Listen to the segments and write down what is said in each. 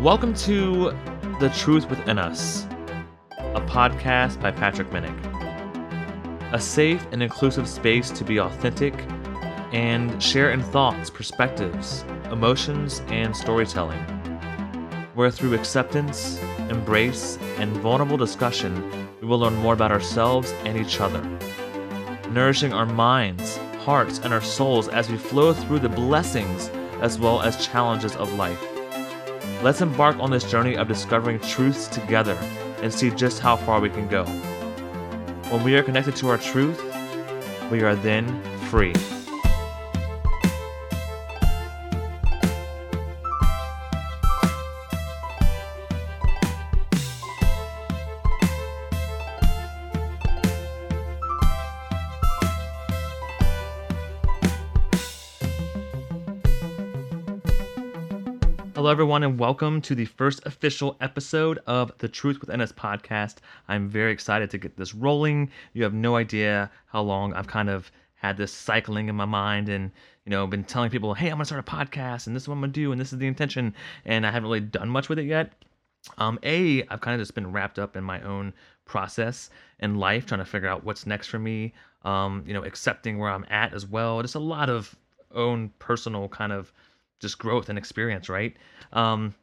Welcome to The Truth Within Us, a podcast by Patrick Minnick. A safe and inclusive space to be authentic and share in thoughts, perspectives, emotions, and storytelling, where through acceptance, embrace, and vulnerable discussion, we will learn more about ourselves and each other, nourishing our minds, hearts, and our souls as we flow through the blessings as well as challenges of life. Let's embark on this journey of discovering truths together and see just how far we can go. When we are connected to our truth, we are then free. Hello, everyone, and welcome to the first official episode of the Truth Within Us podcast. I'm very excited to get this rolling. You have no idea how long I've kind of had this cycling in my mind and, you know, been telling people, hey, I'm going to start a podcast and this is what I'm going to do and this is the intention. And I haven't really done much with it yet. Um, a, I've kind of just been wrapped up in my own process in life, trying to figure out what's next for me, um, you know, accepting where I'm at as well. Just a lot of own personal kind of just growth and experience, right? Um,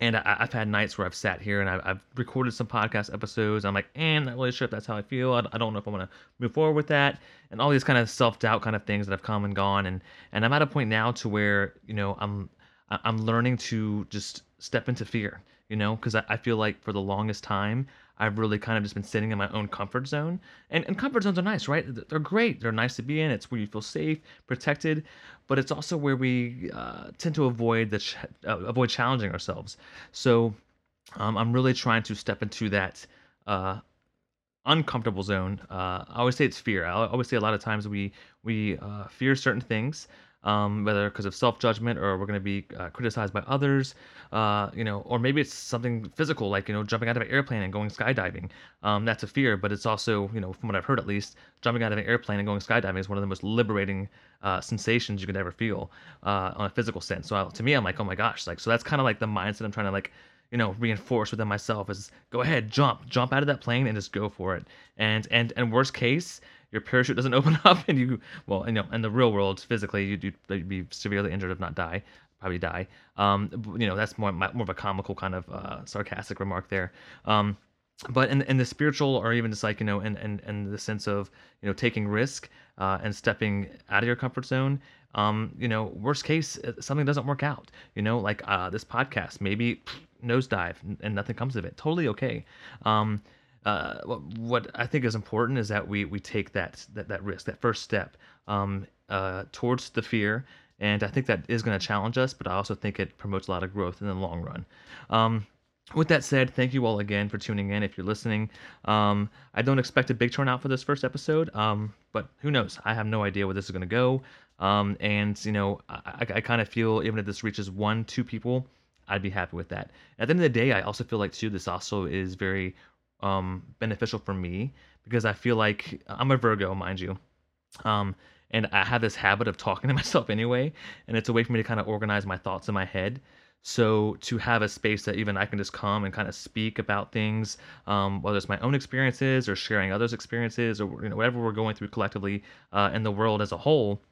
and I, have had nights where I've sat here and I've, I've, recorded some podcast episodes. I'm like, eh, I'm not really that's how I feel. I, I don't know if I want to move forward with that. And all these kind of self doubt kind of things that have come and gone. And and I'm at a point now to where you know I'm I'm learning to just step into fear. You know, because I, I feel like for the longest time I've really kind of just been sitting in my own comfort zone. And, and comfort zones are nice, right? They're great. They're nice to be in. It's where you feel safe, protected, but it's also where we uh, tend to avoid the ch- uh, avoid challenging ourselves. So um, I'm really trying to step into that uh, uncomfortable zone. Uh, I always say it's fear. I always say a lot of times we we uh, fear certain things um, whether because of self judgment or we're going to be uh, criticized by others, uh, you know, or maybe it's something physical like you know jumping out of an airplane and going skydiving. Um, that's a fear, but it's also you know from what I've heard at least, jumping out of an airplane and going skydiving is one of the most liberating uh, sensations you could ever feel uh, on a physical sense. So I, to me, I'm like, oh my gosh, like so that's kind of like the mindset I'm trying to like you know reinforce within myself is go ahead jump jump out of that plane and just go for it and and and worst case your parachute doesn't open up and you well you know in the real world physically you'd, you'd be severely injured if not die probably die. Um you know that's more more of a comical kind of uh, sarcastic remark there. Um but in, in the spiritual or even just like you know in, in, in the sense of you know taking risk uh, and stepping out of your comfort zone um, you know worst case uh, something doesn't work out. You know like uh, this podcast maybe nosedive and nothing comes of it. Totally okay. Um, uh, what, I think is important is that we we take that that, that risk, that first step um, uh, towards the fear, and I think that is going to challenge us. But I also think it promotes a lot of growth in the long run. Um, with that said, thank you all again for tuning in. If you're listening, um, I don't expect a big turnout for this first episode, um, but who knows? I have no idea where this is going to go. Um, and you know, I, I kind of feel even if this reaches one, two people, I'd be happy with that. At the end of the day, I also feel like too this also is very um, beneficial for me because I feel like I'm a Virgo, mind you. Um, and I have this habit of talking to myself anyway, and it's a way for me to kind of organize my thoughts in my head. So to have a space that even I can just come and kind of speak about things, um, whether it's my own experiences or sharing others' experiences or you know whatever we're going through collectively uh, in the world as a whole,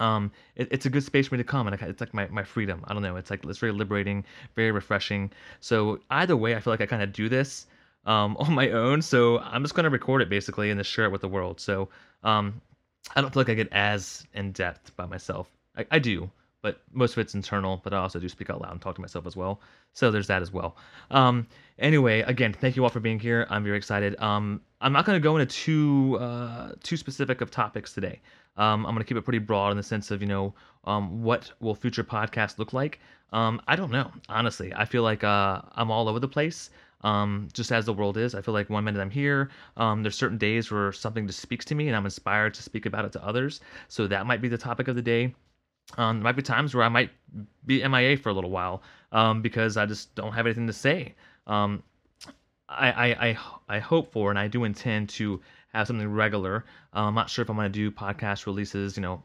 um, it, it's a good space for me to come and it's like my, my freedom. I don't know. It's like it's very liberating, very refreshing. So either way, I feel like I kind of do this um, on my own. So I'm just gonna record it basically and then share it with the world. So um, I don't feel like I get as in depth by myself. I, I do, but most of it's internal. But I also do speak out loud and talk to myself as well. So there's that as well. Um, anyway, again, thank you all for being here. I'm very excited. Um, I'm not gonna go into too uh, too specific of topics today. Um, I'm gonna keep it pretty broad in the sense of you know um, what will future podcasts look like. Um, I don't know honestly. I feel like uh, I'm all over the place um, just as the world is. I feel like one minute I'm here, um, there's certain days where something just speaks to me and I'm inspired to speak about it to others. So that might be the topic of the day. Um, there might be times where I might be MIA for a little while um, because I just don't have anything to say. Um, I, I, I, I hope for and I do intend to have something regular. Uh, I'm not sure if I'm going to do podcast releases, you know,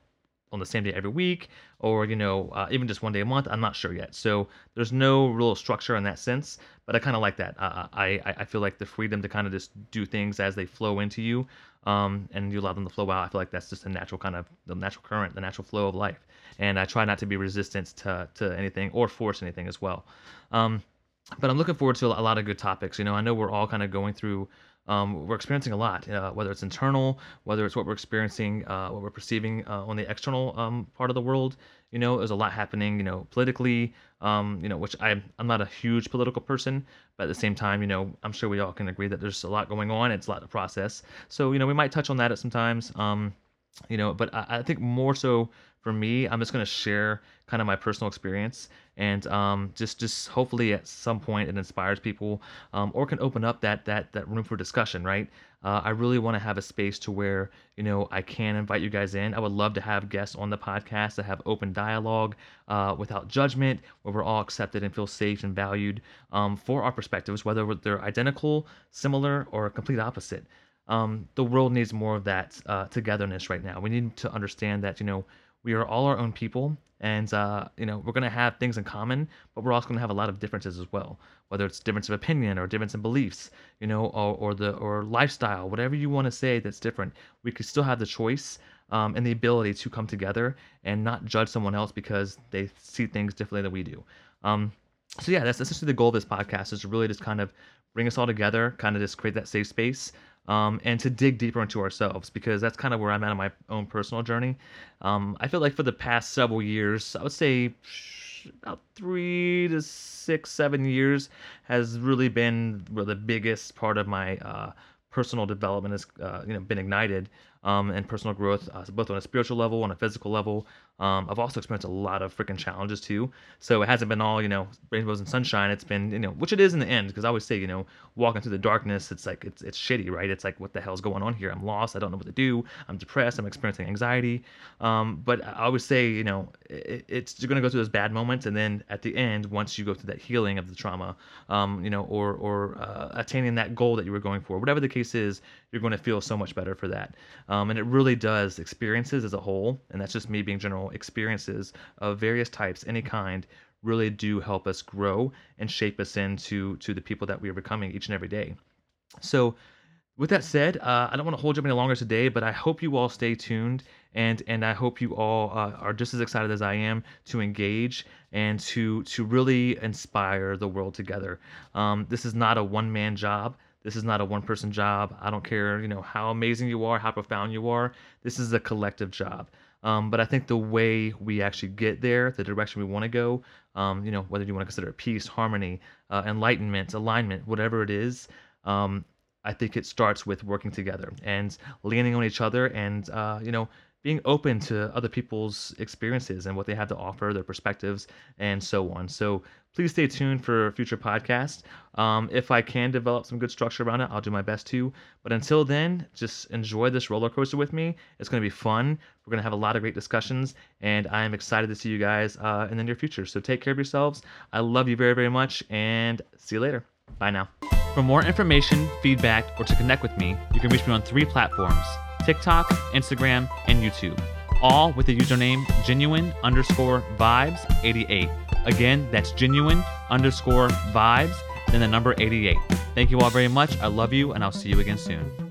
on the same day every week or you know uh, even just one day a month i'm not sure yet. So there's no real structure in that sense but i kind of like that. Uh, I, I feel like the freedom to kind of just do things as they flow into you um, and you allow them to flow out i feel like that's just a natural kind of the natural current the natural flow of life. And i try not to be resistant to, to anything or force anything as well. Um, but i'm looking forward to a lot of good topics. You know i know we're all kind of going through um, we're experiencing a lot, uh, whether it's internal, whether it's what we're experiencing, uh, what we're perceiving uh, on the external um, part of the world. You know, there's a lot happening, you know, politically, um, you know, which I'm, I'm not a huge political person, but at the same time, you know, I'm sure we all can agree that there's a lot going on. It's a lot to process. So, you know, we might touch on that at some times. Um, you know, but I, I think more so for me, I'm just going to share kind of my personal experience and um, just just hopefully at some point it inspires people um, or can open up that that that room for discussion right? Uh, i really want to have a space to where you know i can invite you guys in. I would love to have guests on the podcast that have open dialogue uh, without judgment where we're all accepted and feel safe and valued um, for our perspectives whether they're identical similar or complete opposite um, the world needs more of that uh, togetherness right now. We need to understand that you know we are all our own people and uh, you know we're going to have things in common but we're also going to have a lot of differences as well. Whether it's difference of opinion or difference in beliefs you know or, or the or lifestyle whatever you want to say that's different we could still have the choice um, and the ability to come together and not judge someone else because they see things differently than we do. Um, so yeah that's essentially the goal of this podcast is to really just kind of bring us all together kind of just create that safe space um, and to dig deeper into ourselves because that's kind of where I'm at on my own personal journey. Um, I feel like for the past several years, I would say about three to six, seven years has really been where the biggest part of my uh, personal development has uh, you know been ignited um, and personal growth, uh, both on a spiritual level, on a physical level. Um, I've also experienced a lot of freaking challenges too. So it hasn't been all, you know, rainbows and sunshine. It's been, you know, which it is in the end, because I always say, you know, walking through the darkness, it's like, it's, it's shitty, right? It's like, what the hell's going on here? I'm lost. I don't know what to do. I'm depressed. I'm experiencing anxiety. Um, but I always say, you know, it, it's, you're going to go through those bad moments. And then at the end, once you go through that healing of the trauma, um, you know, or, or uh, attaining that goal that you were going for, whatever the case is, you're going to feel so much better for that. Um, and it really does experiences as a whole, and that's just me being general experiences of various types, any kind, really do help us grow and shape us into to the people that we are becoming each and every day. So, with that said, uh, I don't want to hold you up any longer today, but I hope you all stay tuned and and I hope you all uh, are just as excited as I am to engage and to to really inspire the world together. Um, this is not a one man job. This is not a one person job. I don't care, you know, how amazing you are, how profound you are. This is a collective job. Um, but I think the way we actually get there, the direction we want to go, um, you know, whether you want to consider peace, harmony, uh, enlightenment, alignment, whatever it is, um, I think it starts with working together and leaning on each other and, uh, you know, being open to other people's experiences and what they have to offer, their perspectives, and so on. So please stay tuned for future podcasts. Um, if I can develop some good structure around it, I'll do my best to. But until then, just enjoy this roller coaster with me. It's going to be fun. We're going to have a lot of great discussions, and I am excited to see you guys uh, in the near future. So take care of yourselves. I love you very, very much, and see you later. Bye now. For more information, feedback, or to connect with me, you can reach me on three platforms TikTok, Instagram, and YouTube, all with the username genuine underscore vibes 88. Again, that's genuine underscore vibes, then the number 88. Thank you all very much. I love you, and I'll see you again soon.